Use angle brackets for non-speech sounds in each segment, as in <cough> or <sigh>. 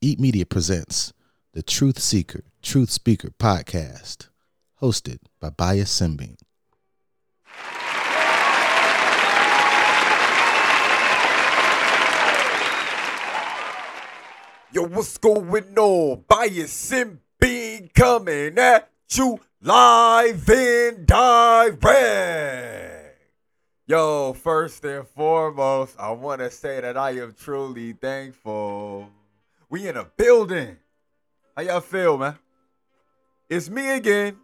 Eat Media presents the Truth Seeker, Truth Speaker podcast, hosted by Bais Semebene. Yo, what's going on? Bais Semebene coming at you live and direct. Yo, first and foremost, I want to say that I am truly thankful. We in a building. How y'all feel, man? It's me again.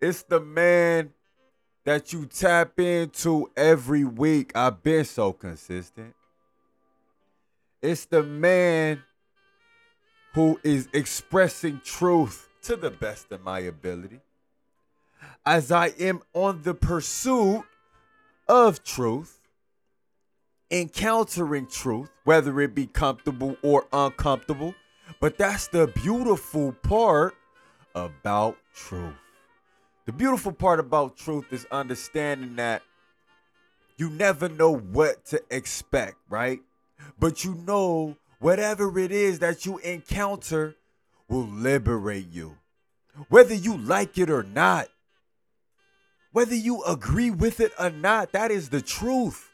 It's the man that you tap into every week. I've been so consistent. It's the man who is expressing truth to the best of my ability. As I am on the pursuit of truth, encountering truth, whether it be comfortable or uncomfortable. But that's the beautiful part about truth. The beautiful part about truth is understanding that you never know what to expect, right? But you know whatever it is that you encounter will liberate you. Whether you like it or not, whether you agree with it or not, that is the truth.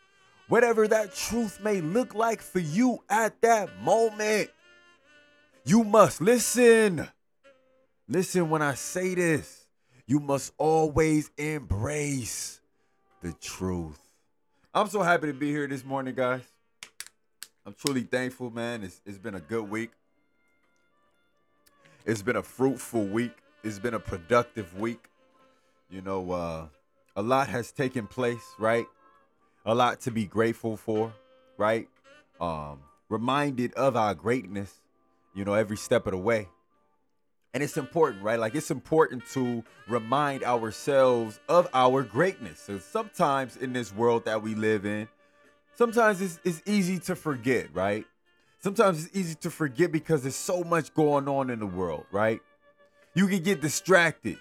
Whatever that truth may look like for you at that moment, you must listen. Listen when I say this. You must always embrace the truth. I'm so happy to be here this morning, guys. I'm truly thankful, man. It's, it's been a good week. It's been a fruitful week. It's been a productive week. You know, uh, a lot has taken place, right? A lot to be grateful for, right? Um, reminded of our greatness, you know, every step of the way. And it's important, right? Like it's important to remind ourselves of our greatness. So sometimes in this world that we live in, sometimes it's, it's easy to forget, right? Sometimes it's easy to forget because there's so much going on in the world, right? You can get distracted.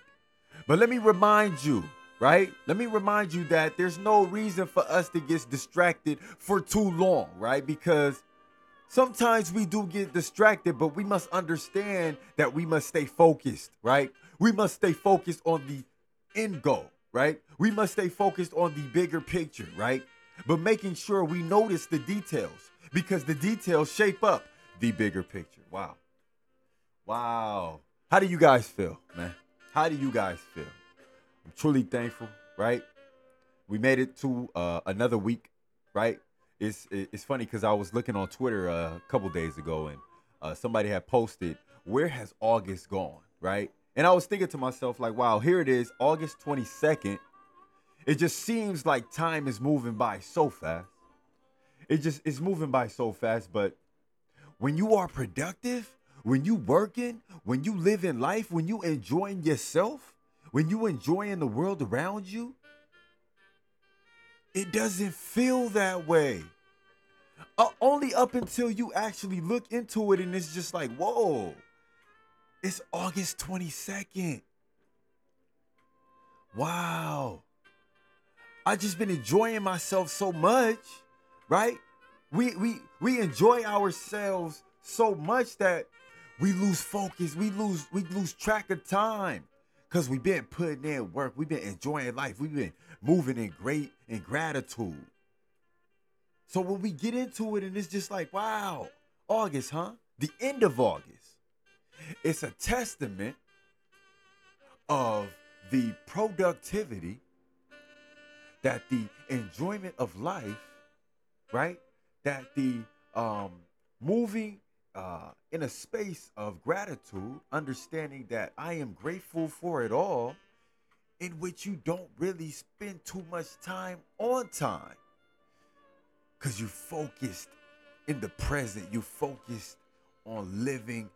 But let me remind you, right? Let me remind you that there's no reason for us to get distracted for too long, right? Because sometimes we do get distracted, but we must understand that we must stay focused, right? We must stay focused on the end goal, right? We must stay focused on the bigger picture, right? But making sure we notice the details because the details shape up the bigger picture. Wow. Wow. How do you guys feel, man? How do you guys feel? I'm truly thankful, right? We made it to uh, another week, right? It's it's funny because I was looking on Twitter uh, a couple days ago and uh, somebody had posted, "Where has August gone?" Right? And I was thinking to myself, like, "Wow, here it is, August 22nd. It just seems like time is moving by so fast. It just it's moving by so fast. But when you are productive, when you working, when you live in life, when you enjoying yourself, when you're enjoying the world around you, it doesn't feel that way. Uh, only up until you actually look into it and it's just like, whoa, it's August 22nd. Wow. I just been enjoying myself so much, right? We we we enjoy ourselves so much that we lose focus. We lose we lose track of time because we've been putting in work. We've been enjoying life. We've been moving in great in gratitude. So when we get into it and it's just like, wow, August, huh? The end of August. It's a testament of the productivity that the enjoyment of life, right? That the um moving uh in a space of gratitude, understanding that I am grateful for it all, in which you don't really spend too much time on time. Cause you focused in the present, you focused on living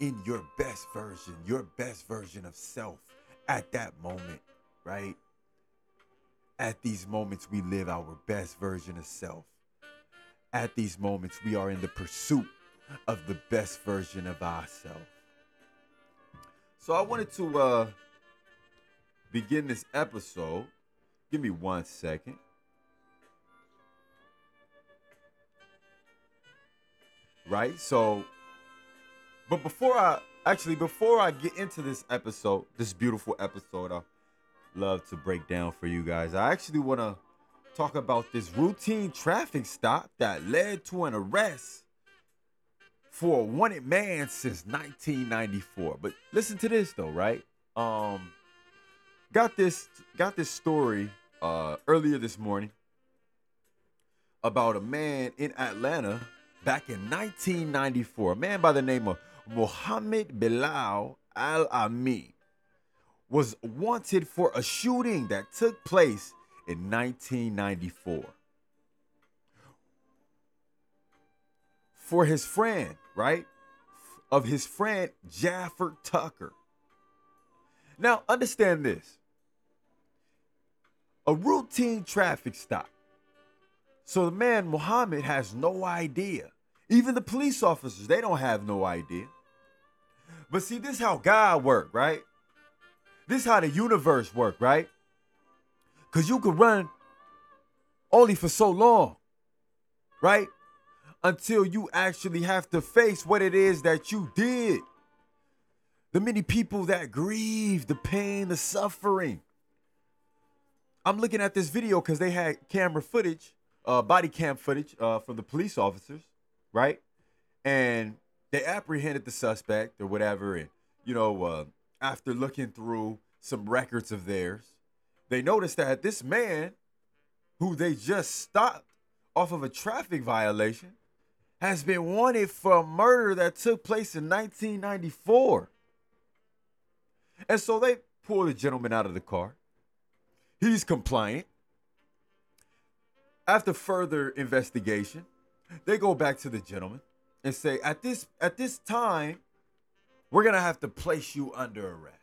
in your best version, your best version of self at that moment, right? At these moments, we live our best version of self. At these moments, we are in the pursuit of the best version of ourselves. So I wanted to uh, begin this episode. Give me one second. Right? So But before I actually before I get into this episode, this beautiful episode, I love to break down for you guys. I actually want to talk about this routine traffic stop that led to an arrest for a wanted man since 1994. But listen to this though, right? Um got this got this story uh earlier this morning about a man in Atlanta back in 1994. A man by the name of Mohammed Bilal Al Ami was wanted for a shooting that took place in 1994. For his friend, right? Of his friend Jafford Tucker. Now, understand this a routine traffic stop. So the man, Muhammad, has no idea. Even the police officers, they don't have no idea. But see, this how God work, right? This how the universe work, right? Cause you could run only for so long, right? Until you actually have to face what it is that you did. The many people that grieve, the pain, the suffering. I'm looking at this video because they had camera footage, uh, body cam footage uh, from the police officers, right? And they apprehended the suspect or whatever. And, you know, uh, after looking through some records of theirs, they noticed that this man, who they just stopped off of a traffic violation, has been wanted for a murder that took place in 1994. And so they pull the gentleman out of the car. He's compliant. After further investigation, they go back to the gentleman and say, at this at this time, we're gonna have to place you under arrest.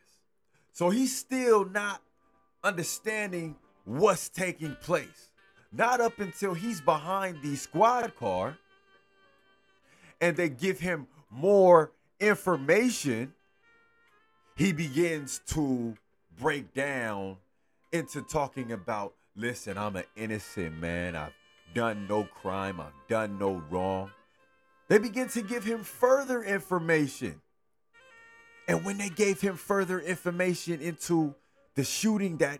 So he's still not understanding what's taking place. Not up until he's behind the squad car and they give him more information, he begins to break down into talking about listen, I'm an innocent man. I've done no crime, I've done no wrong. They begin to give him further information. And when they gave him further information into the shooting that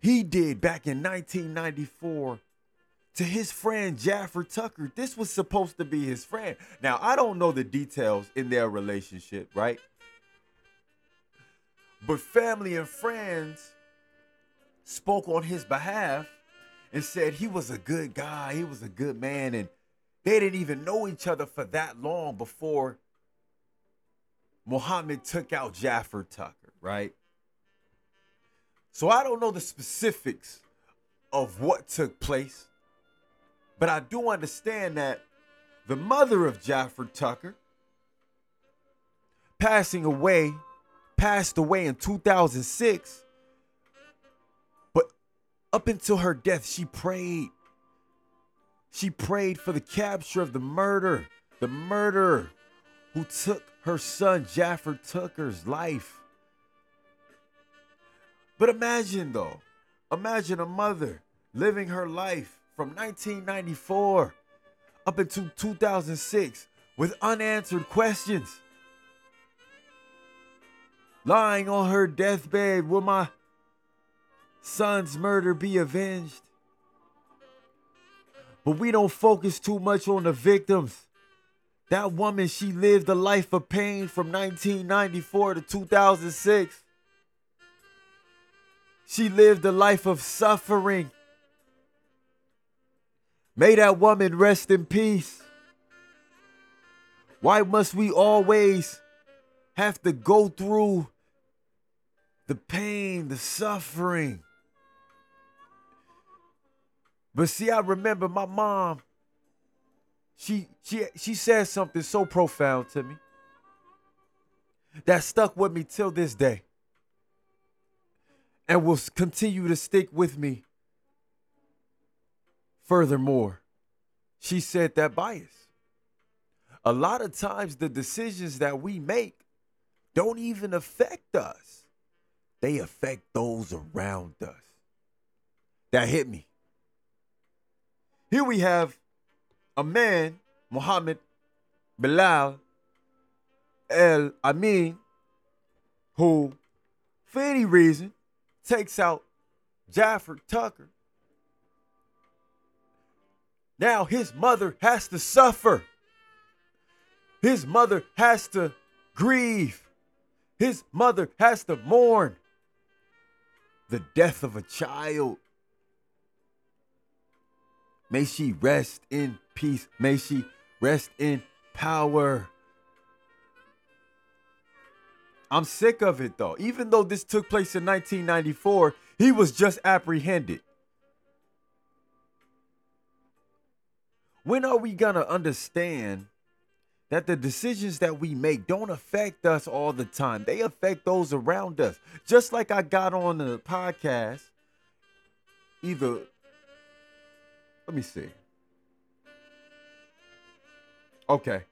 he did back in 1994 to his friend Jafford Tucker, this was supposed to be his friend. Now, I don't know the details in their relationship, right? But family and friends spoke on his behalf and said he was a good guy, he was a good man, and they didn't even know each other for that long before Muhammad took out Jafford Tucker, right? So I don't know the specifics of what took place, but I do understand that the mother of Jafford Tucker passing away, passed away in 2006. But up until her death, she prayed. She prayed for the capture of the murder, the murderer who took her son Jafford Tucker's life. But imagine though, imagine a mother living her life from 1994 up until 2006 with unanswered questions. Lying on her deathbed, will my son's murder be avenged? But we don't focus too much on the victims. That woman, she lived a life of pain from 1994 to 2006. She lived a life of suffering. May that woman rest in peace. Why must we always have to go through the pain, the suffering? But see, I remember my mom. She she she said something so profound to me that stuck with me till this day and will continue to stick with me. Furthermore, she said that Bais. A lot of times, the decisions that we make don't even affect us, they affect those around us. That hit me. Here we have a man, Muhammad Bilal El Amin, who, for any reason, takes out Jafford Tucker. Now his mother has to suffer. His mother has to grieve. His mother has to mourn the death of a child. May she rest in peace. May she rest in power. I'm sick of it though. Even though this took place in 1994, he was just apprehended. When are we going to understand that the decisions that we make don't affect us all the time? They affect those around us. Just like I got on the podcast, either, let me see. Okay.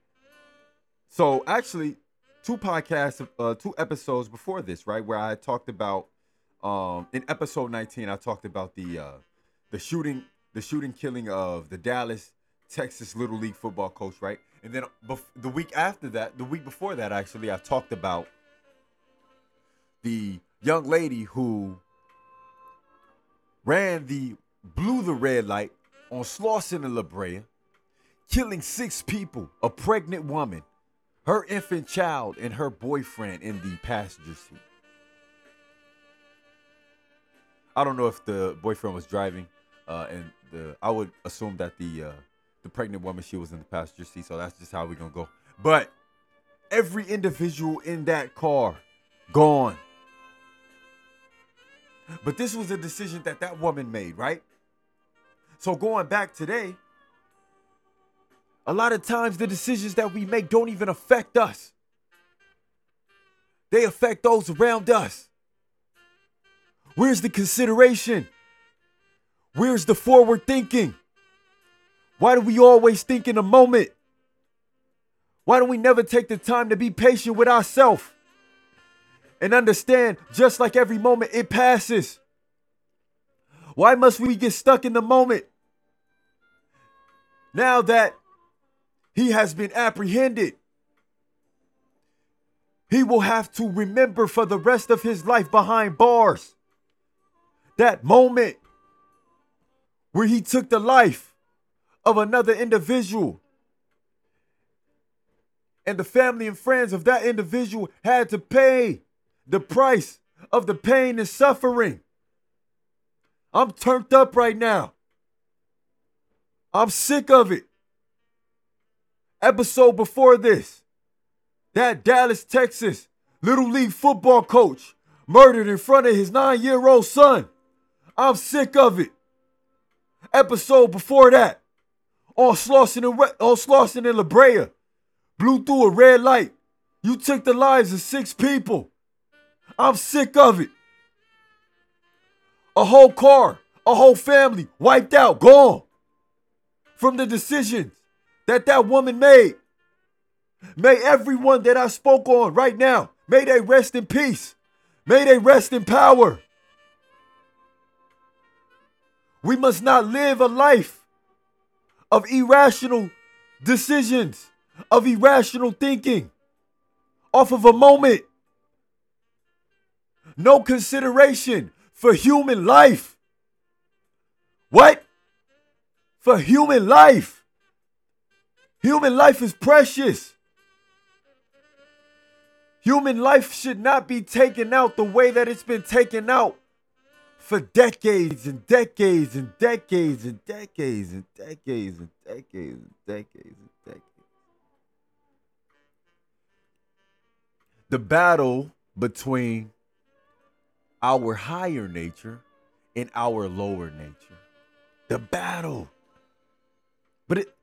So actually, two podcasts, uh, two episodes before this, right, where I talked about, um, in episode 19, I talked about the, uh, the shooting, the shooting killing of the Dallas Texas Little League football coach, right? And then bef- the week after that, the week before that, actually, I talked about the young lady who ran the blew the red light on Slauson and La Brea, killing six people, a pregnant woman, her infant child, and her boyfriend in the passenger seat. I don't know if the boyfriend was driving, uh, and the I would assume that the uh, the pregnant woman she was in the passenger seat, so that's just how we're gonna go. But every individual in that car gone. But this was a decision that that woman made, right? So going back today, a lot of times the decisions that we make don't even affect us. They affect those around us. Where's the consideration? Where's the forward thinking? Why do we always think in the moment? Why don't we never take the time to be patient with ourselves and understand just like every moment it passes? Why must we get stuck in the moment? Now that he has been apprehended, he will have to remember for the rest of his life behind bars that moment where he took the life of another individual. And the family and friends of that individual had to pay the price of the pain and suffering. I'm turned up right now. I'm sick of it. Episode before this, that Dallas, Texas Little League football coach murdered in front of his nine year old son. I'm sick of it. Episode before that, on Slauson and, on Slauson and La Brea, blew through a red light. You took the lives of six people. I'm sick of it. A whole car, a whole family wiped out, gone from the decisions that that woman made. May everyone that I spoke on right now, may they rest in peace. May they rest in power. We must not live a life of irrational decisions, of irrational thinking, off of a moment. No consideration for human life. What? For human life. Human life is precious. Human life should not be taken out the way that it's been taken out for decades and decades and decades and decades and decades and decades and decades and decades. The battle between our higher nature and our lower nature. The battle. But it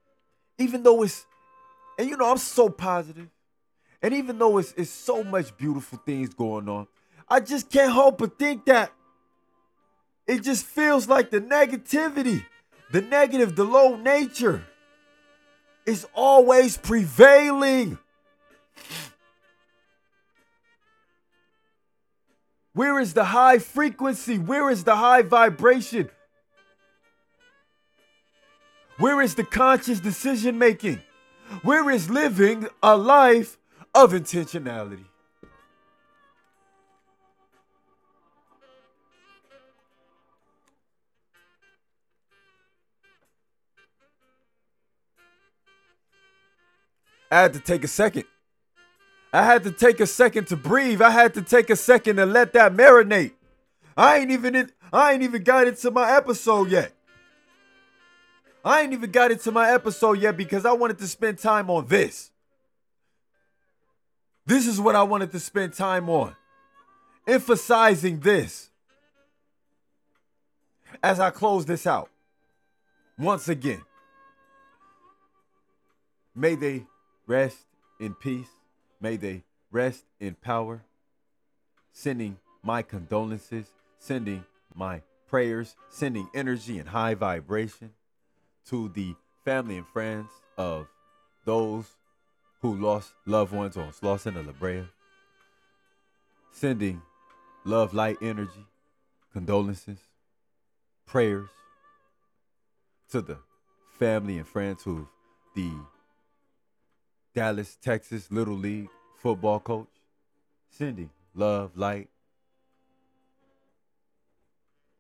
even though it's and you know I'm so positive, and even though it's it's so much beautiful things going on, I just can't help but think that it just feels like the negativity, the negative, the low nature is always prevailing. Where is the high frequency? Where is the high vibration? Where is the conscious decision making? Where is living a life of intentionality. I had to take a second. I had to take a second to breathe. I had to take a second to let that marinate. I ain't even in, I ain't even got into my episode yet. I ain't even got into my episode yet because I wanted to spend time on this. This is what I wanted to spend time on. Emphasizing this as I close this out. Once again, may they rest in peace. May they rest in power. Sending my condolences, sending my prayers, sending energy and high vibration to the family and friends of those who lost loved ones on Slauson and La Brea. Sending love, light, energy, condolences, prayers to the family and friends who've the Dallas, Texas Little League football coach. Cindy, love, light,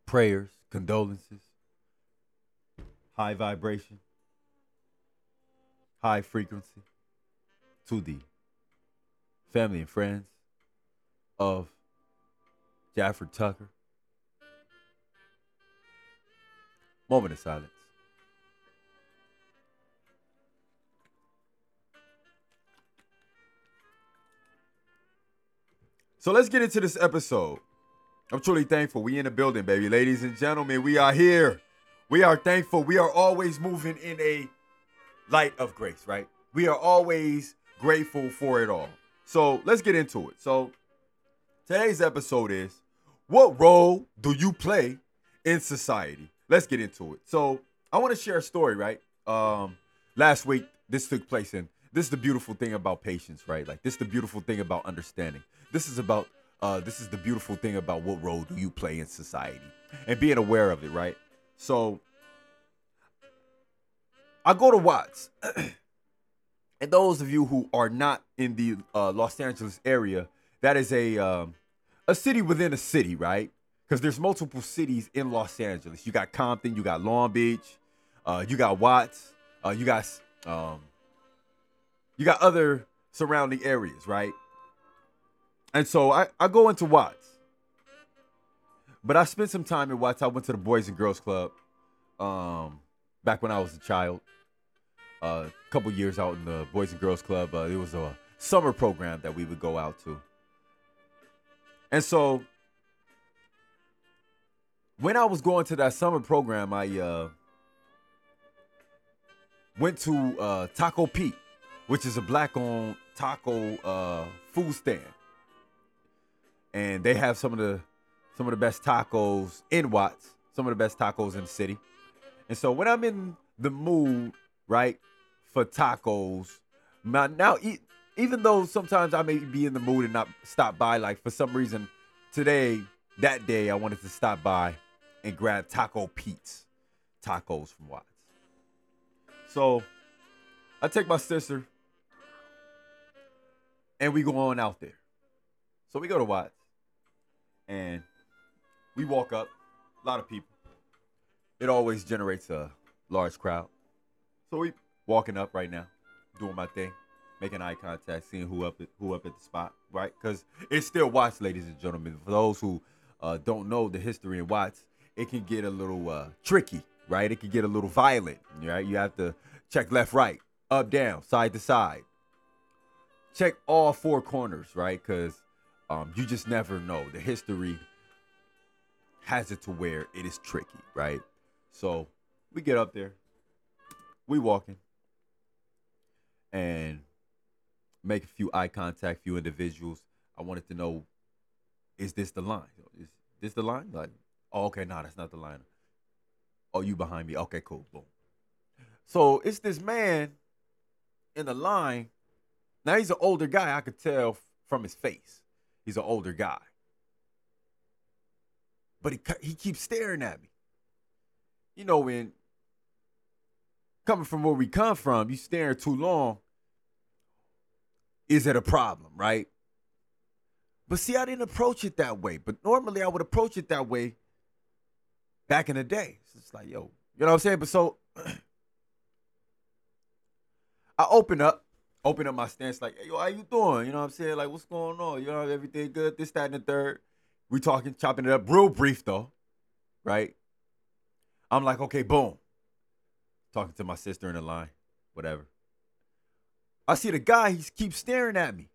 prayers, condolences, high vibration, high frequency to the family and friends of Jafford Tucker. Moment of silence. So let's get into this episode. I'm truly thankful. We in the building, baby. Ladies and gentlemen, we are here. We are thankful. We are always moving in a light of grace, right? We are always grateful for it all. So let's get into it. So today's episode is what role do you play in society? Let's get into it. So I want to share a story, right? Um, last week this took place in this is the beautiful thing about patience, right? Like this is the beautiful thing about understanding. This is about uh, this is the beautiful thing about what role do you play in society and being aware of it, right? So I go to Watts. <clears throat> and those of you who are not in the uh, Los Angeles area, that is a um, a city within a city, right? Because there's multiple cities in Los Angeles. You got Compton, you got Long Beach, uh, you got Watts, uh, you got um, you got other surrounding areas, right? And so I, I go into Watts. But I spent some time in Watts. I went to the Boys and Girls Club um, back when I was a child. A uh, couple years out in the Boys and Girls Club. Uh, it was a summer program that we would go out to. And so when I was going to that summer program, I uh, went to uh, Taco Pete, which is a black-owned taco uh, food stand, and they have some of the some of the best tacos in Watts, some of the best tacos in the city. And so when I'm in the mood, right, for tacos, now, even though sometimes I may be in the mood and not stop by, like for some reason today, that day, I wanted to stop by and grab Taco Pete's tacos from Watts. So I take my sister and we go on out there. So we go to Watts and we walk up, a lot of people. It always generates a large crowd. So we walking up right now, doing my thing, making eye contact, seeing who up at, who up at the spot, right? Because it's still Watts, ladies and gentlemen. For those who uh, don't know the history in Watts, it can get a little uh, tricky, right? It can get a little violent, right? You have to check left, right, up, down, side to side. Check all four corners, right? Because um, you just never know. The history has it to where it is tricky, right? So we get up there, we walking, and make a few eye contact, few individuals. I wanted to know, is this the line? Is this the line? Like, oh, okay, no, nah, that's not the line. Oh, you behind me? Okay, cool, boom. So it's this man in the line. Now he's an older guy. I could tell from his face. He's an older guy but he he keeps staring at me. You know, when coming from where we come from, you staring too long, is it a problem, right? But see, I didn't approach it that way. But normally I would approach it that way back in the day. It's like, yo, you know what I'm saying? But so <clears throat> I open up, open up my stance, like, hey, yo, how you doing? You know what I'm saying? Like, what's going on? You know, everything good, this, that, and the third. We talking, chopping it up real brief though, right? I'm like, okay, boom. Talking to my sister in the line, whatever. I see the guy, he keeps staring at me.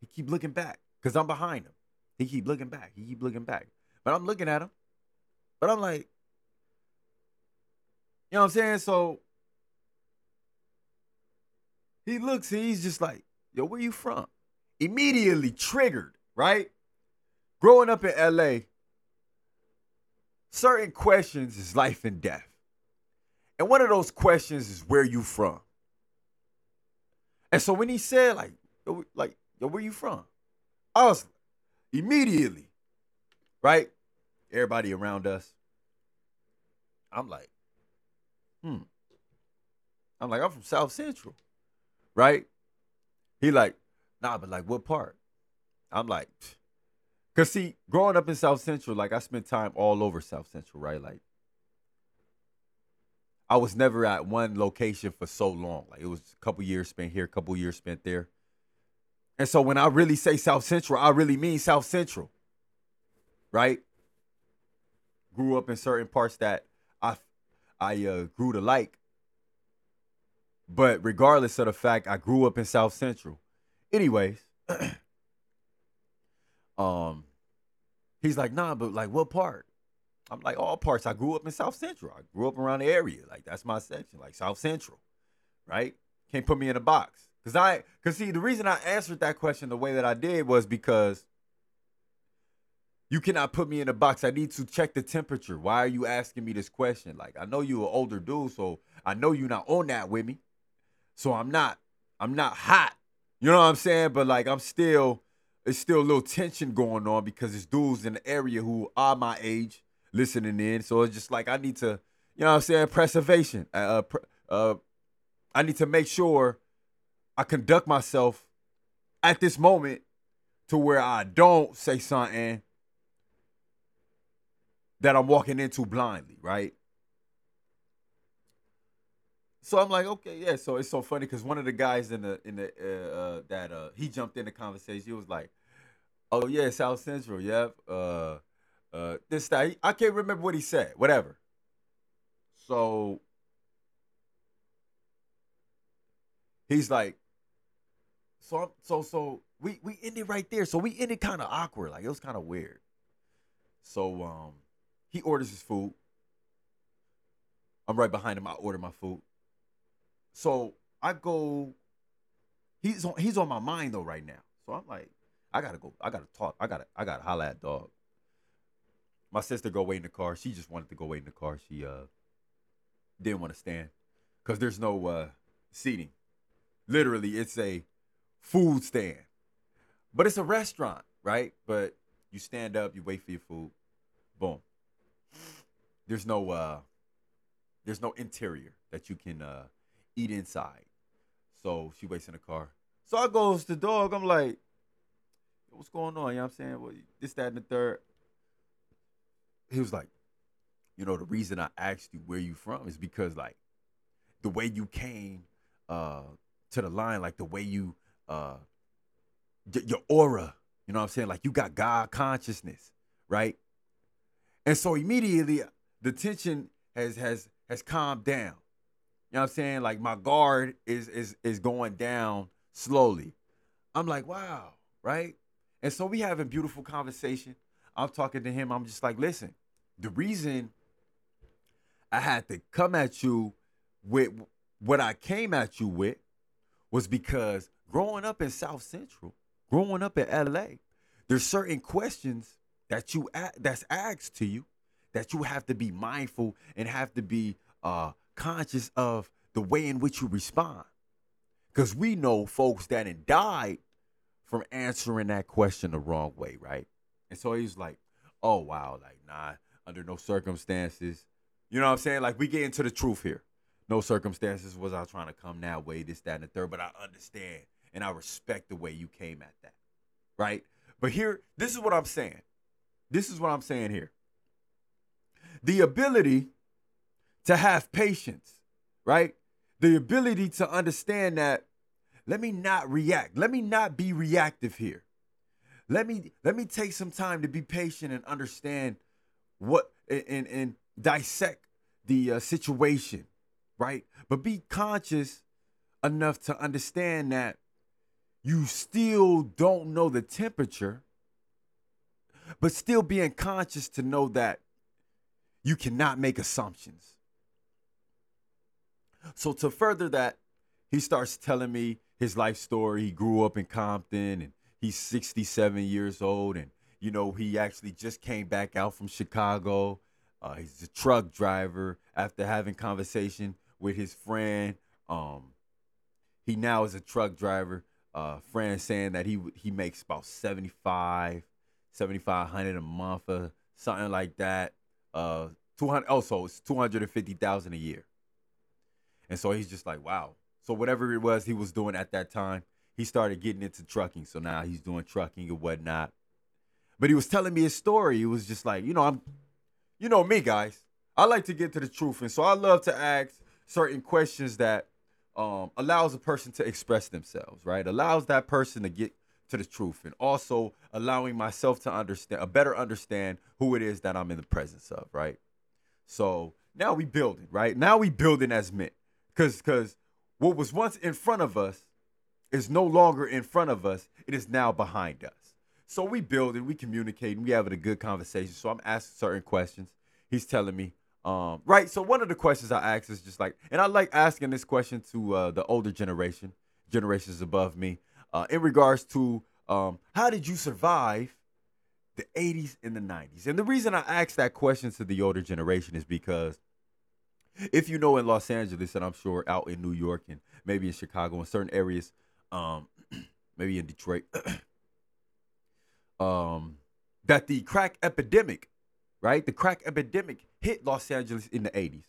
He keep looking back because I'm behind him. He keep looking back. He keep looking back. But I'm looking at him. But I'm like, you know what I'm saying? So he looks and he's just like, yo, where you from? Immediately triggered, right? Growing up in LA, certain questions is life and death. And one of those questions is where you from. And so when he said, like, yo, like, yo, where you from? I was immediately, right? Everybody around us. I'm like, hmm. I'm like, I'm from South Central, right? He like, nah, but like what part? I'm like, cause see, growing up in South Central, like I spent time all over South Central, right? Like, I was never at one location for so long. Like it was a couple years spent here, a couple years spent there. And so when I really say South Central, I really mean South Central. Right? Grew up in certain parts that I I uh, grew to like. But regardless of the fact I grew up in South Central. Anyways, <clears throat> um he's like, "Nah, but like what part?" I'm like, "All parts. I grew up in South Central. I grew up around the area. Like that's my section, like South Central." Right? Can't put me in a box. Cause I, cause see, the reason I answered that question the way that I did was because you cannot put me in a box. I need to check the temperature. Why are you asking me this question? Like, I know you're an older dude, so I know you're not on that with me. So I'm not, I'm not hot. You know what I'm saying? But like, I'm still, it's still a little tension going on because it's dudes in the area who are my age listening in. So it's just like I need to, you know what I'm saying? Preservation. Uh, uh, I need to make sure I conduct myself at this moment to where I don't say something that I'm walking into blindly, right? So I'm like, okay, yeah. So it's so funny because one of the guys in the in the uh, uh, that uh, he jumped in the conversation. He was like, "Oh yeah, South Central, yep." Uh, uh, this that I can't remember what he said. Whatever. So he's like, so so so we we ended right there. So we ended kind of awkward. Like it was kind of weird. So um he orders his food. I'm right behind him. I order my food. So I go. He's on. He's on my mind though right now. So I'm like, I gotta go. I gotta talk. I gotta. I gotta holla at dog. My sister go wait in the car. She just wanted to go wait in the car. She uh didn't want to stand because there's no uh seating. Literally, it's a food stand. But it's a restaurant, right? But you stand up, you wait for your food. Boom. There's no uh there's no interior that you can uh eat inside. So she waits in the car. So I goes to dog, I'm like, what's going on? You know what I'm saying? Well, this, that, and the third. He was like, you know, the reason I asked you where you from is because like the way you came uh to the line, like the way you uh your aura, you know what I'm saying? Like you got God consciousness, right? And so immediately the tension has has has calmed down. You know what I'm saying? Like my guard is is is going down slowly. I'm like, wow, right? And so we having beautiful conversation. I'm talking to him. I'm just like, listen, the reason I had to come at you with what I came at you with was because growing up in South Central, growing up in LA, there's certain questions that you that's asked to you that you have to be mindful and have to be uh, conscious of the way in which you respond. Because we know folks that had died from answering that question the wrong way, right? And so he's like, oh, wow, like, nah, under no circumstances. You know what I'm saying? Like, we get into the truth here. No circumstances was I trying to come that way, this, that, and the third, but I understand and I respect the way you came at that. Right? But here, this is what I'm saying. This is what I'm saying here. The ability to have patience, right? The ability to understand that let me not react. Let me not be reactive here. Let me let me take some time to be patient and understand what and and dissect the uh, situation, right? But be conscious enough to understand that you still don't know the temperature, but still being conscious to know that you cannot make assumptions. So to further that, he starts telling me his life story. He grew up in Compton and he's 67 years old and you know he actually just came back out from Chicago. Uh, he's a truck driver after having conversation with his friend. Um, he now is a truck driver. Uh, friend saying that he he makes about 75 7500 a month or something like that. Uh, 200 also it's 250,000 a year. And so he's just like, wow. So whatever it was he was doing at that time, he started getting into trucking. So now he's doing trucking and whatnot. But he was telling me his story. He was just like, you know, I'm, you know me, guys. I like to get to the truth, and so I love to ask certain questions that um, allows a person to express themselves, right? Allows that person to get to the truth, and also allowing myself to understand, a better understand who it is that I'm in the presence of, right? So now we building, right? Now we building as men, because because what was once in front of us is no longer in front of us; it is now behind us. So we build and we communicate and we having a good conversation. So I'm asking certain questions. He's telling me, um, right. So one of the questions I ask is just like, and I like asking this question to uh, the older generation, generations above me, uh, in regards to um, how did you survive the 80s and the 90s? And the reason I ask that question to the older generation is because if you know in Los Angeles, and I'm sure out in New York and maybe in Chicago and certain areas, um, <clears throat> maybe in Detroit, <clears throat> um, that the crack epidemic, right? The crack epidemic hit Los Angeles in the 80s.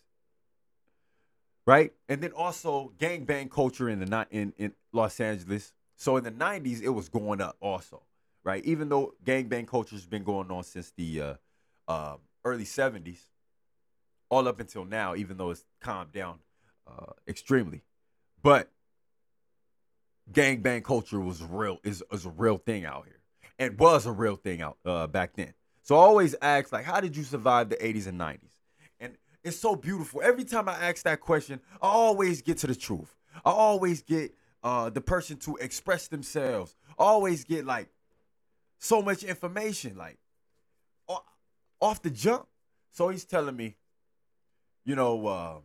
Right? And then also gangbang culture in the not in, in Los Angeles. So in the 90s, it was going up also. Right? Even though gangbang culture has been going on since the uh, uh, early 70s, all up until now, even though it's calmed down uh, extremely. But gangbang culture was real is, is a real thing out here and was a real thing out uh, back then. So I always ask, like, how did you survive the 80s and 90s? And it's so beautiful. Every time I ask that question, I always get to the truth. I always get uh, the person to express themselves. I always get like so much information, like off the jump. So he's telling me, you know, uh,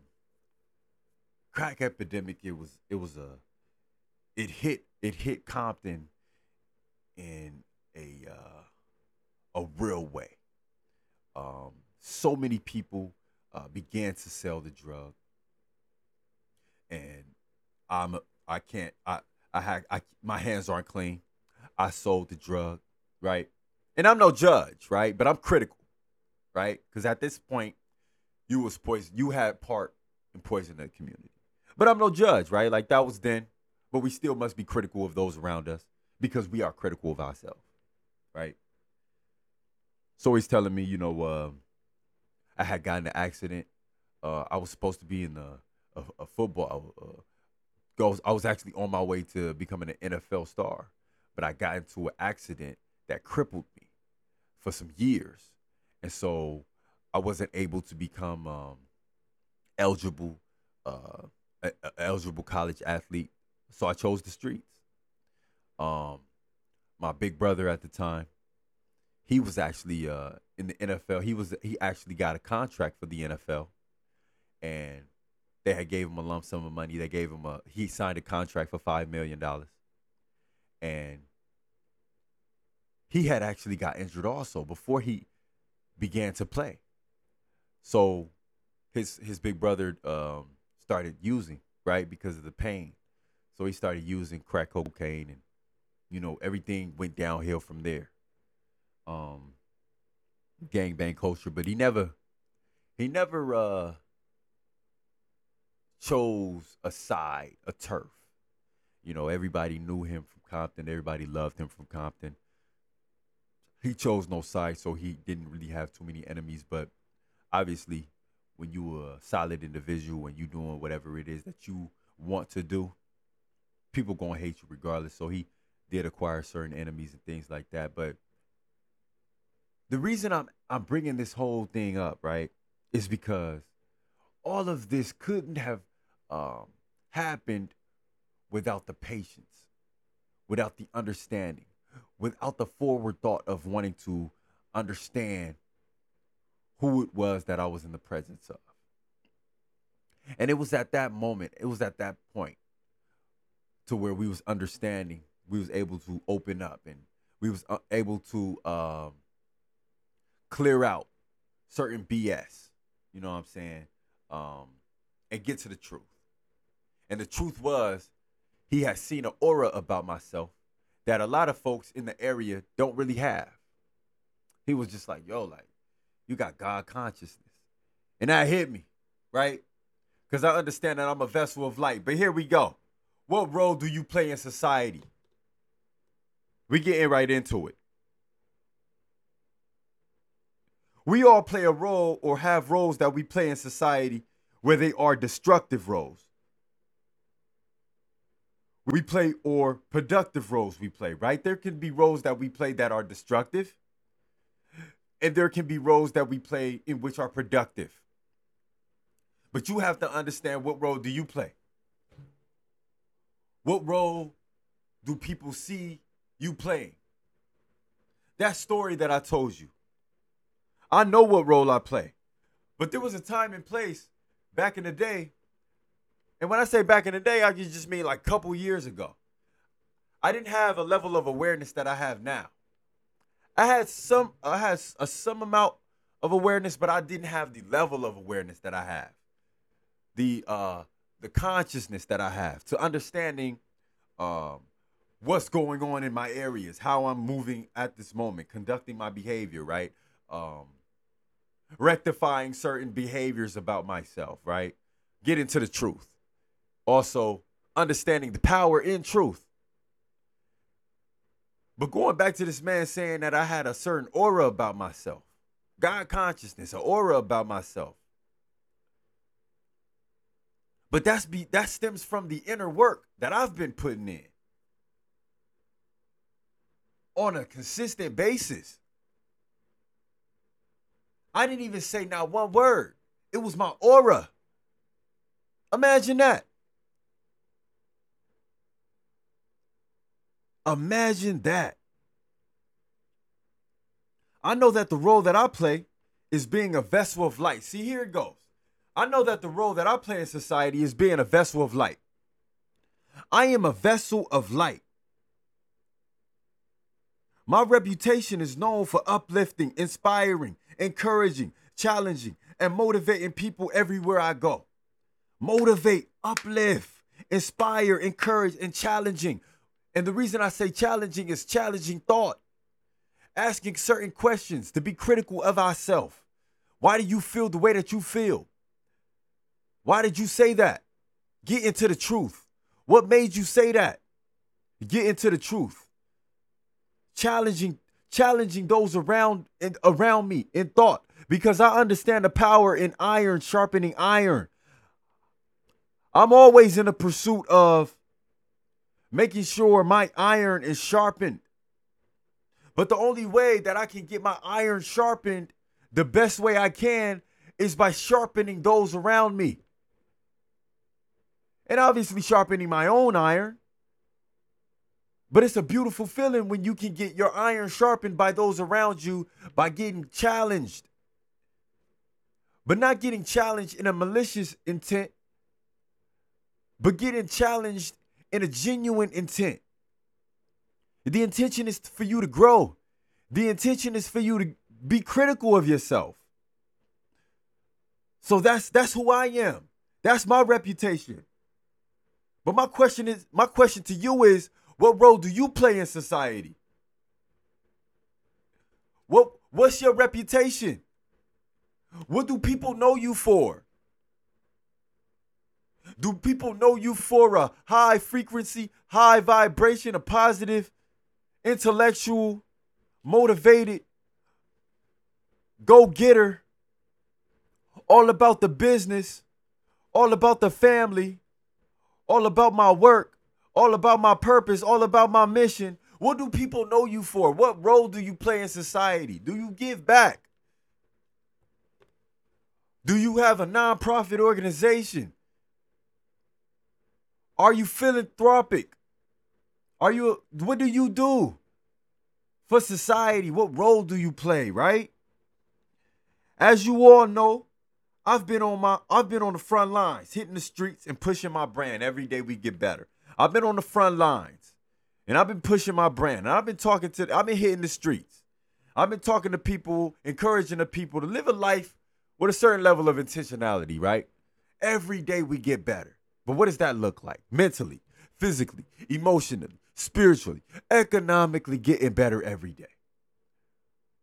crack epidemic. It was it was a it hit it hit Compton in a uh, a real way. Um, so many people uh, began to sell the drug, and I'm I can't I I had I my hands aren't clean. I sold the drug, right? And I'm no judge, right? But I'm critical, right? Because at this point, you was poison. You had part in poisoning the community. But I'm no judge, right? Like that was then. But we still must be critical of those around us because we are critical of ourselves right? So he's telling me, you know, uh, I had gotten an accident. Uh, I was supposed to be in a, a, a football. Uh, goes. I was actually on my way to becoming an NFL star, but I got into an accident that crippled me for some years, and so I wasn't able to become um, eligible, uh, a, a eligible college athlete. So I chose the streets. Um, my big brother at the time, he was actually uh, in the NFL. He was he actually got a contract for the NFL, and they had gave him a lump sum of money. They gave him a he signed a contract for five million dollars, and he had actually got injured also before he began to play. So his his big brother um, started using right because of the pain. So he started using crack cocaine and you know, everything went downhill from there. Um, gang bang culture, but he never, he never uh chose a side, a turf. You know, everybody knew him from Compton. Everybody loved him from Compton. He chose no side, so he didn't really have too many enemies. But obviously, when you a solid individual and you doing whatever it is that you want to do, people gonna hate you regardless. So he did acquire certain enemies and things like that. But the reason I'm I'm bringing this whole thing up, right, is because all of this couldn't have um, happened without the patience, without the understanding, without the forward thought of wanting to understand who it was that I was in the presence of. And it was at that moment, it was at that point to where we was understanding, we was able to open up and we was uh, able to um, clear out certain BS, you know what I'm saying? Um, and get to the truth. And the truth was, he had seen an aura about myself that a lot of folks in the area don't really have. He was just like, yo, like, you got God consciousness. And that hit me, right? Because I understand that I'm a vessel of light. But here we go. What role do you play in society? We getting right into it. We all play a role or have roles that we play in society where they are destructive roles. We play or productive roles we play, right? There can be roles that we play that are destructive, and there can be roles that we play in which are productive. But you have to understand what role do you play? What role do people see you playing? That story that I told you. I know what role I play. But there was a time and place back in the day. And when I say back in the day, I just mean like a couple years ago. I didn't have a level of awareness that I have now. I had some I had a some amount of awareness, but I didn't have the level of awareness that I have. The uh the consciousness that I have to understanding um what's going on in my areas, how I'm moving at this moment, conducting my behavior, right? Um rectifying certain behaviors about myself, right? Getting to the truth. Also, understanding the power in truth. But going back to this man saying that I had a certain aura about myself, God consciousness, an aura about myself. But that's be that stems from the inner work that I've been putting in on a consistent basis. I didn't even say not one word. It was my aura. Imagine that. Imagine that. I know that the role that I play is being a vessel of light. See, here it goes. I know that the role that I play in society is being a vessel of light. I am a vessel of light. My reputation is known for uplifting, inspiring, encouraging, challenging, and motivating people everywhere I go. Motivate, uplift, inspire, encourage, and challenging. And the reason I say challenging is challenging thought, asking certain questions to be critical of ourselves. Why do you feel the way that you feel? Why did you say that? Get into the truth. What made you say that? Get into the truth. Challenging challenging those around and around me in thought because I understand the power in iron sharpening iron. I'm always in the pursuit of making sure my iron is sharpened. But the only way that I can get my iron sharpened the best way I can is by sharpening those around me. And obviously sharpening my own iron. But it's a beautiful feeling when you can get your iron sharpened by those around you by getting challenged. But not getting challenged in a malicious intent, but getting challenged in a genuine intent. The intention is for you to grow. The intention is for you to be critical of yourself. So that's that's who I am. That's my reputation. But my question is my question to you is what role do you play in society? What what's your reputation? What do people know you for? Do people know you for a high frequency, high vibration, a positive, intellectual, motivated, go getter, all about the business, all about the family, all about my work, all about my purpose, all about my mission? What do people know you for? What role do you play in society? Do you give back? Do you have a nonprofit organization? Are you philanthropic? Are you what do you do for society? What role do you play, right? As you all know, I've been on my I've been on the front lines, hitting the streets and pushing my brand every day we get better. I've been on the front lines and I've been pushing my brand. And I've been talking to I've been hitting the streets. I've been talking to people, encouraging the people to live a life with a certain level of intentionality, right? Every day we get better. But what does that look like? Mentally, physically, emotionally, spiritually, economically getting better every day.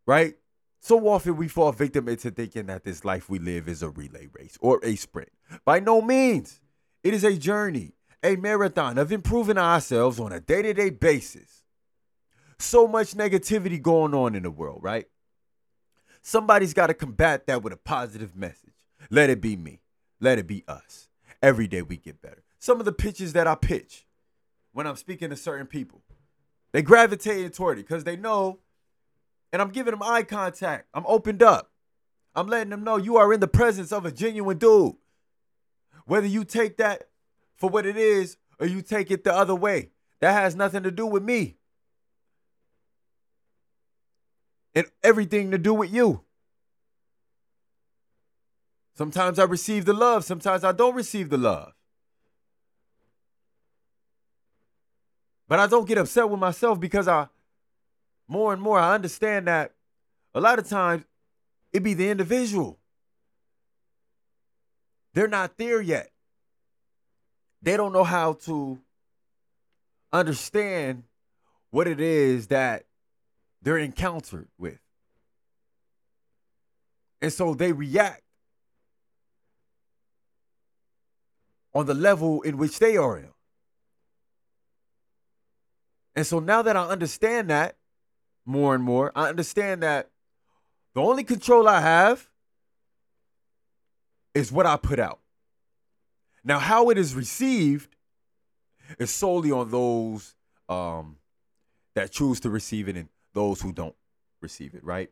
Right? So often we fall victim into thinking that this life we live is a relay race or a sprint. By no means. It is a journey, a marathon of improving ourselves on a day to day basis. So much negativity going on in the world, right? Somebody's got to combat that with a positive message. Let it be me. Let it be us. Every day we get better. Some of the pitches that I pitch when I'm speaking to certain people, they gravitate toward it because they know, and I'm giving them eye contact. I'm opened up. I'm letting them know you are in the presence of a genuine dude. Whether you take that for what it is or you take it the other way, that has nothing to do with me. And everything to do with you. Sometimes I receive the love, sometimes I don't receive the love. But I don't get upset with myself because I more and more I understand that a lot of times it be the individual. They're not there yet. They don't know how to understand what it is that they're encountered with. And so they react on the level in which they are in. And so now that I understand that more and more, I understand that the only control I have is what I put out. Now, how it is received is solely on those um, that choose to receive it and those who don't receive it, right?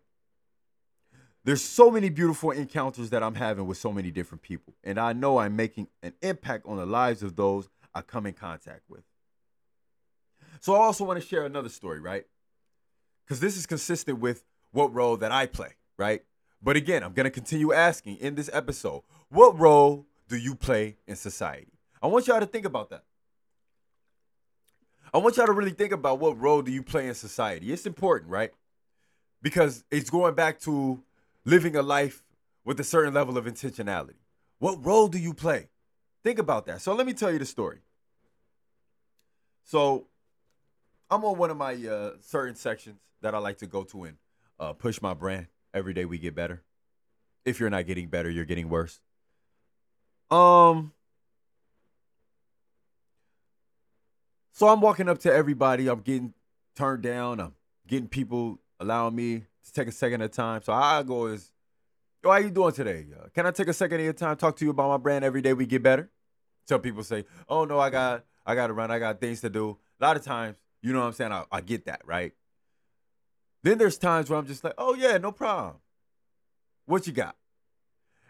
There's so many beautiful encounters that I'm having with so many different people. And I know I'm making an impact on the lives of those I come in contact with. So I also want to share another story, right? Because this is consistent with what role that I play, right? But again, I'm going to continue asking in this episode what role do you play in society? I want y'all to think about that. I want y'all to really think about what role do you play in society. It's important, right? Because it's going back to living a life with a certain level of intentionality. What role do you play? Think about that. So let me tell you the story. So I'm on one of my uh, certain sections that I like to go to and uh, push my brand. Every day we get better. If you're not getting better, you're getting worse. Um. So I'm walking up to everybody. I'm getting turned down. I'm getting people allowing me take a second at a time. So I go is, how you doing today? Uh, can I take a second of your time talk to you about my brand? Every day we get better. Some people say, oh no, I got I got to run. I got things to do. A lot of times, you know what I'm saying? I, I get that, right? Then there's times where I'm just like, oh yeah, no problem. What you got?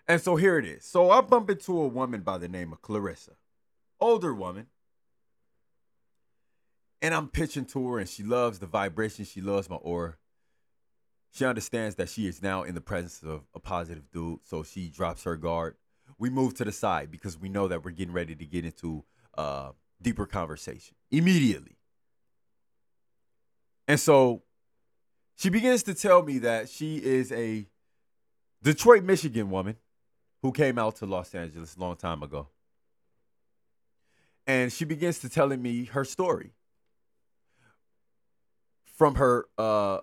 And so here it is. So I bump into a woman by the name of Clarissa, older woman. And I'm pitching to her, and she loves the vibration. She loves my aura. She understands that she is now in the presence of a positive dude, so she drops her guard. We move to the side because we know that we're getting ready to get into uh, deeper conversation immediately. And so she begins to tell me that she is a Detroit, Michigan woman who came out to Los Angeles a long time ago. And she begins to telling me her story from her uh,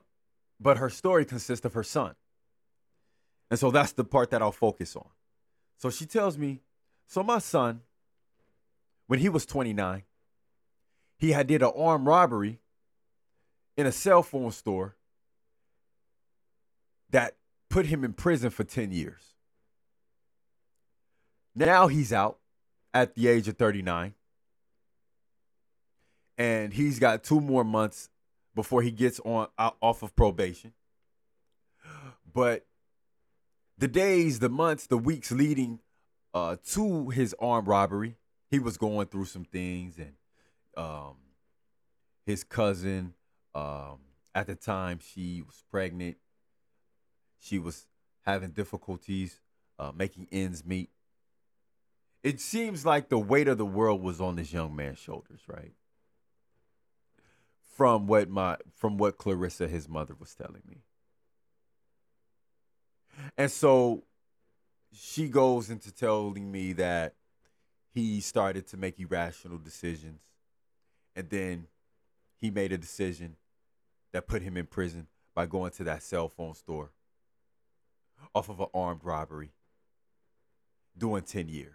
but her story consists of her son. And so that's the part that I'll focus on. So she tells me, so my son when he was 29, he had did an armed robbery in a cell phone store that put him in prison for 10 years. Now he's out at the age of 39. And he's got two more months before he gets on out, off of probation. But the days, the months, the weeks leading uh, to his armed robbery, he was going through some things, and um, his cousin, um, at the time, she was pregnant. She was having difficulties uh, making ends meet. It seems like the weight of the world was on this young man's shoulders, right? From what my from what Clarissa, his mother, was telling me. And so she goes into telling me that he started to make irrational decisions. And then he made a decision that put him in prison by going to that cell phone store off of an armed robbery, doing 10 years.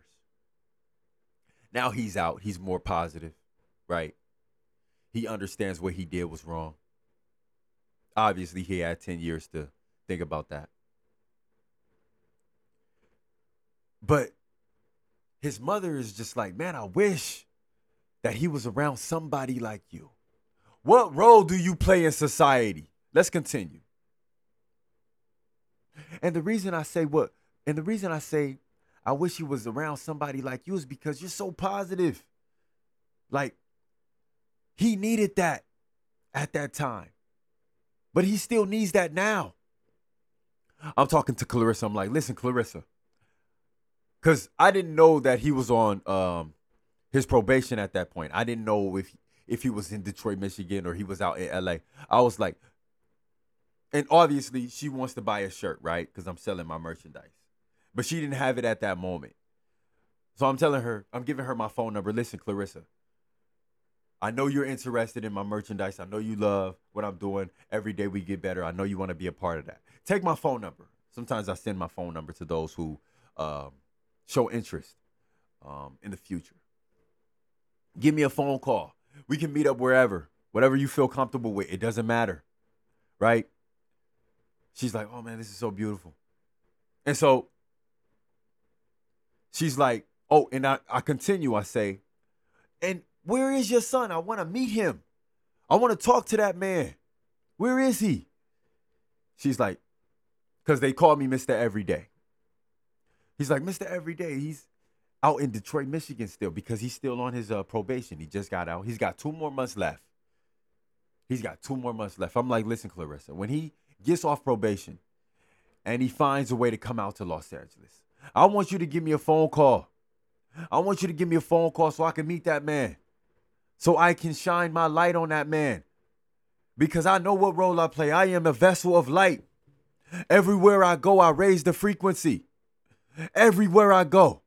Now he's out. He's more positive, right? He understands what he did was wrong. Obviously, he had 10 years to think about that. But his mother is just like, man, I wish that he was around somebody like you. What role do you play in society? Let's continue. And the reason I say what, and the reason I say I wish he was around somebody like you is because you're so positive. Like, he needed that at that time, but he still needs that now. I'm talking to Clarissa. I'm like, listen, Clarissa, because I didn't know that he was on um, his probation at that point. I didn't know if if he was in Detroit, Michigan, or he was out in LA. I was like, and obviously she wants to buy a shirt, right? Because I'm selling my merchandise, but she didn't have it at that moment. So I'm telling her, I'm giving her my phone number. Listen, Clarissa, I know you're interested in my merchandise. I know you love what I'm doing. Every day we get better. I know you want to be a part of that. Take my phone number. Sometimes I send my phone number to those who um, show interest um, in the future. Give me a phone call. We can meet up wherever, whatever you feel comfortable with. It doesn't matter, right? She's like, oh man, this is so beautiful. And so she's like, oh, and I, I continue, I say, and where is your son? I want to meet him. I want to talk to that man. Where is he? She's like, because they call me Mr. Everyday. He's like, Mr. Everyday, he's out in Detroit, Michigan still because he's still on his uh, probation. He just got out. He's got two more months left. He's got two more months left. I'm like, listen, Clarissa, when he gets off probation and he finds a way to come out to Los Angeles, I want you to give me a phone call. I want you to give me a phone call so I can meet that man, so I can shine my light on that man. Because I know what role I play. I am a vessel of light. Everywhere I go, I raise the frequency everywhere I go.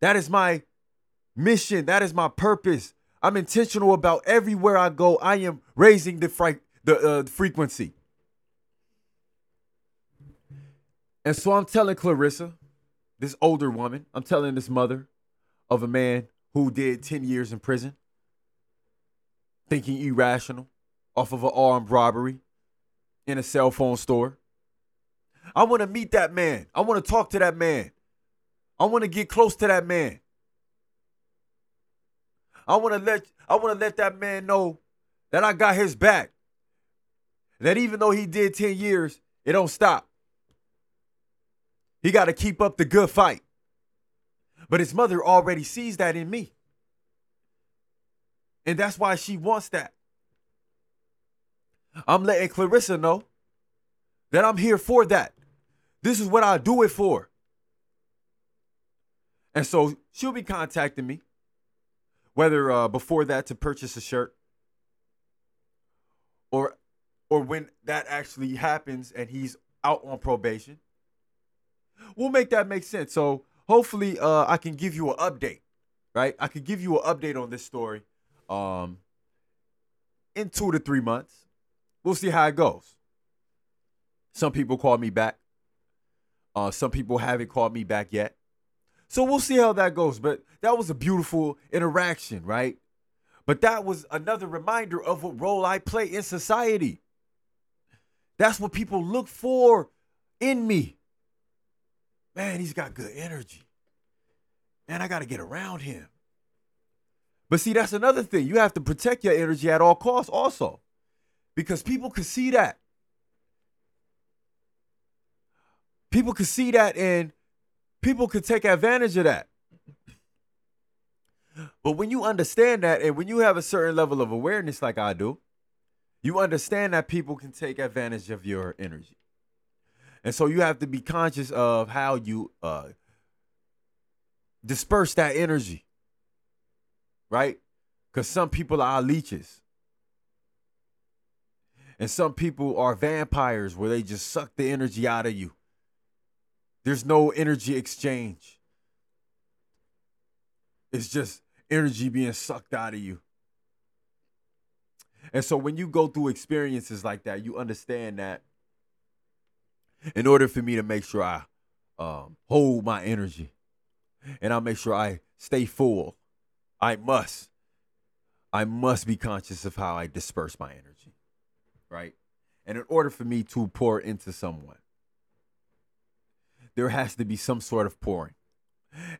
That is my mission. That is my purpose. I'm intentional about everywhere I go. I am raising the fri- the uh, frequency. And so I'm telling Clarissa, this older woman, I'm telling this mother of a man who did 10 years in prison, thinking irrational off of an armed robbery in a cell phone store. I want to meet that man. I want to talk to that man. I want to get close to that man. I want to let I want to let that man know that I got his back. That even though he did 10 years, it don't stop. He got to keep up the good fight. But his mother already sees that in me. And that's why she wants that. I'm letting Clarissa know that I'm here for that. This is what I do it for. And so she'll be contacting me, whether uh, before that to purchase a shirt, or or when that actually happens and he's out on probation. We'll make that make sense. So hopefully, uh, I can give you an update, right? I can give you an update on this story, um, in two to three months. We'll see how it goes. Some people call me back. Uh, some people haven't called me back yet. So we'll see how that goes. But that was a beautiful interaction, right? But that was another reminder of what role I play in society. That's what people look for in me. Man, he's got good energy. Man, I got to get around him. But see, that's another thing. You have to protect your energy at all costs, also, because people can see that. People can see that, and people can take advantage of that. But when you understand that, and when you have a certain level of awareness, like I do, you understand that people can take advantage of your energy. And so you have to be conscious of how you uh, disperse that energy, right? Because some people are leeches. And some people are vampires where they just suck the energy out of you. There's no energy exchange. It's just energy being sucked out of you. And so when you go through experiences like that, you understand that in order for me to make sure I um, hold my energy and I make sure I stay full, I must, I must be conscious of how I disperse my energy, right? And in order for me to pour into someone, there has to be some sort of pouring.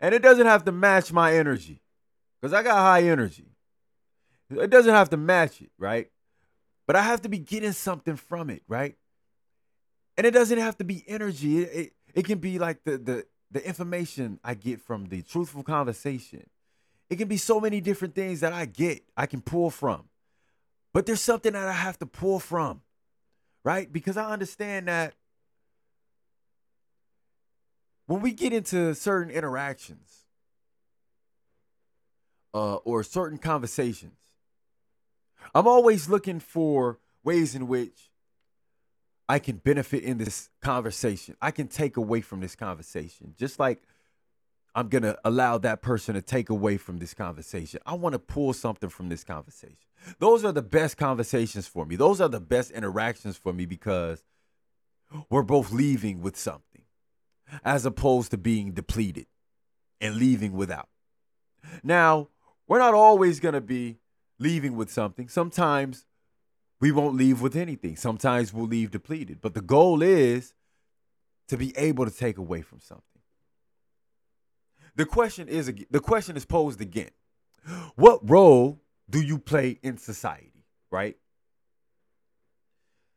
And it doesn't have to match my energy because I got high energy. It doesn't have to match it, right? But I have to be getting something from it, right? And it doesn't have to be energy. It, it, it can be like the, the the information I get from the truthful conversation. It can be so many different things that I get, I can pull from. But there's something that I have to pull from, right? Because I understand that when we get into certain interactions uh, or certain conversations, I'm always looking for ways in which I can benefit in this conversation. I can take away from this conversation. Just like I'm going to allow that person to take away from this conversation. I want to pull something from this conversation. Those are the best conversations for me. Those are the best interactions for me because we're both leaving with something as opposed to being depleted and leaving without. Now, we're not always going to be leaving with something. Sometimes we won't leave with anything. Sometimes we'll leave depleted. But the goal is to be able to take away from something. The question is the question is posed again. What role do you play in society, right?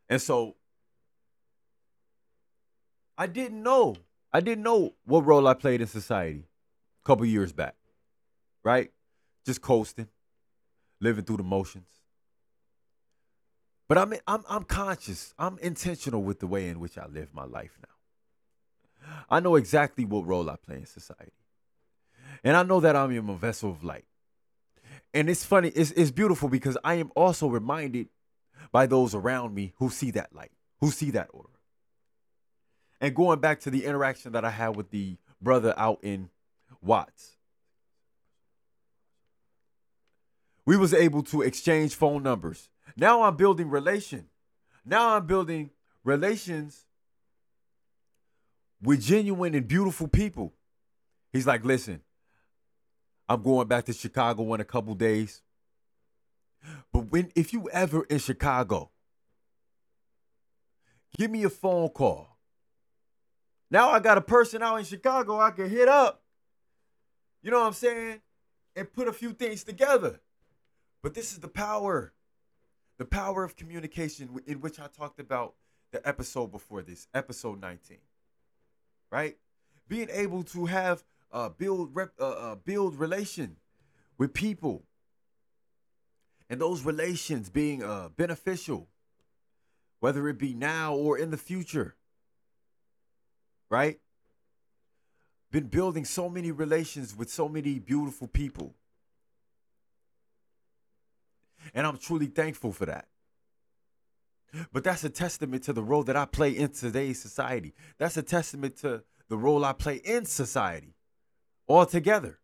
And so I didn't know. I didn't know what role I played in society a couple years back. Right? Just coasting, living through the motions. But I'm I'm I'm conscious. I'm intentional with the way in which I live my life now. I know exactly what role I play in society. And I know that I'm a vessel of light. And it's funny, it's, it's beautiful because I am also reminded by those around me who see that light, who see that aura. And going back to the interaction that I had with the brother out in Watts, we was able to exchange phone numbers. Now I'm building relation. Now I'm building relations with genuine and beautiful people. He's like, listen, I'm going back to Chicago in a couple days. But when if you ever in Chicago, give me a phone call. Now I got a person out in Chicago I can hit up. You know what I'm saying? And put a few things together. But this is the power, the power of communication in which I talked about the episode before this, episode 19. Right? Being able to have uh, build rep, uh, build relation with people, and those relations being uh, beneficial, whether it be now or in the future. Right? Been building so many relations with so many beautiful people and I'm truly thankful for that. But that's a testament to the role that I play in today's society. That's a testament to the role I play in society altogether.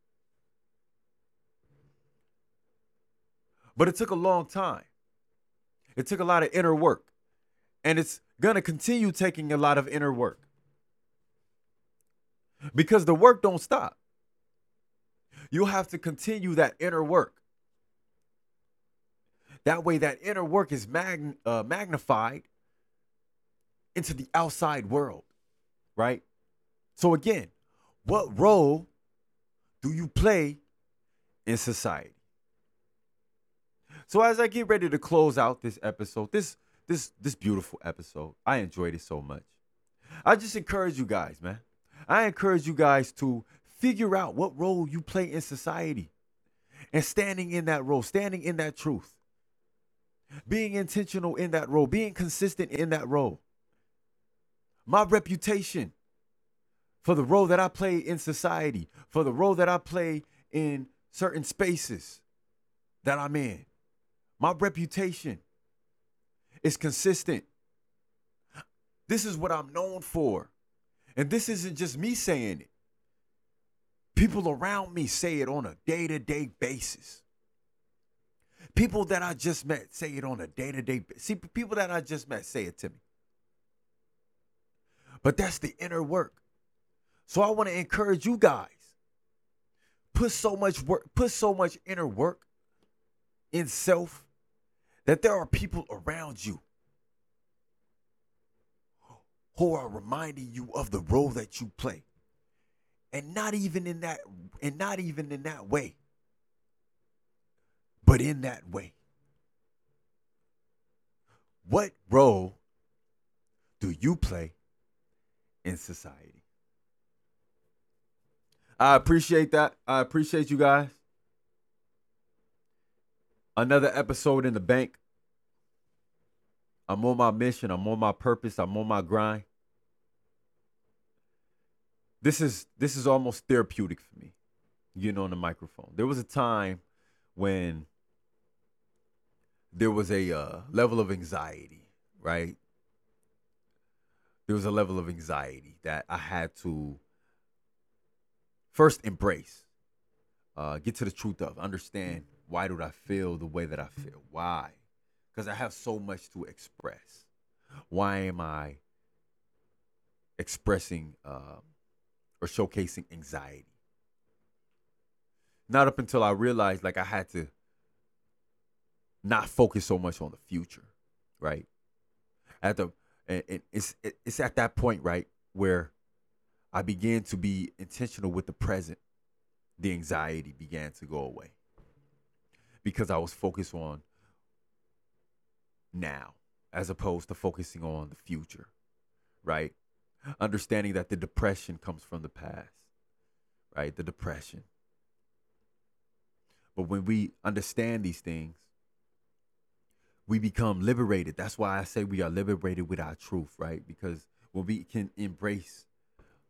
But it took a long time. It took a lot of inner work. And it's going to continue taking a lot of inner work. Because the work don't stop. you'll have to continue that inner work. That way, that inner work is mag- uh, magnified into the outside world, right? So, again, what role do you play in society? So, as I get ready to close out this episode, this this this beautiful episode, I enjoyed it so much. I just encourage you guys, man. I encourage you guys to figure out what role you play in society and standing in that role, standing in that truth, being intentional in that role, being consistent in that role. My reputation for the role that I play in society, for the role that I play in certain spaces that I'm in, my reputation is consistent. This is what I'm known for. And this isn't just me saying it. People around me say it on a day to day basis. People that I just met say it on a day to day. See, people that I just met say it to me. But that's the inner work. So I want to encourage you guys. Put so much work, put so much inner work in self that there are people around you who are reminding you of the role that you play. And not even in that and not even in that way. But in that way. What role do you play in society? I appreciate that. I appreciate you guys. Another episode in the bank. I'm on my mission. I'm on my purpose. I'm on my grind. This is this is almost therapeutic for me, getting on the microphone. There was a time when there was a uh, level of anxiety, right? There was a level of anxiety that I had to first embrace, uh, get to the truth of, understand why did I feel the way that I feel? Why? Because I have so much to express. Why am I expressing uh, or showcasing anxiety? Not up until I realized like I had to not focus so much on the future, right? At the and, it's it's at that point, right, where I began to be intentional with the present. The anxiety began to go away because I was focused on now as opposed to focusing on the future, right? Understanding that the depression comes from the past, right? The depression. But when we understand these things, we become liberated. That's why I say we are liberated with our truth, right? Because when we can embrace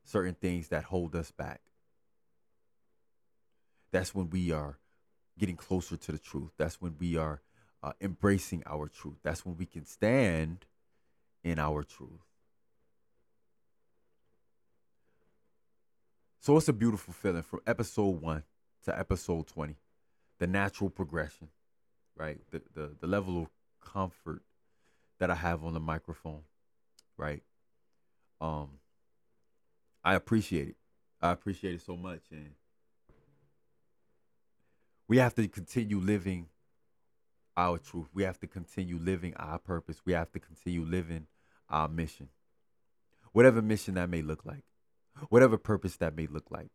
certain things that hold us back, that's when we are getting closer to the truth. That's when we are uh, embracing our truth. That's when we can stand in our truth. So it's a beautiful feeling from episode one to episode 20. The natural progression, right? The, the, the level of comfort that I have on the microphone, right? Um, I appreciate it. I appreciate it so much. And we have to continue living our truth. We have to continue living our purpose. We have to continue living our mission. Whatever mission that may look like, whatever purpose that may look like,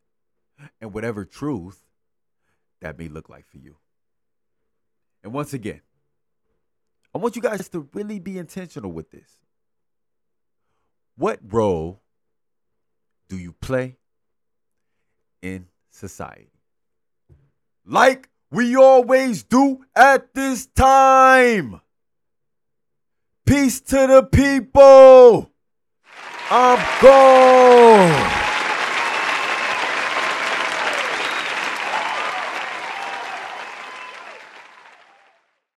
and whatever truth that may look like for you. And once again, I want you guys to really be intentional with this. What role do you play in society? like we always do at this time. Peace to the people. I'm gone.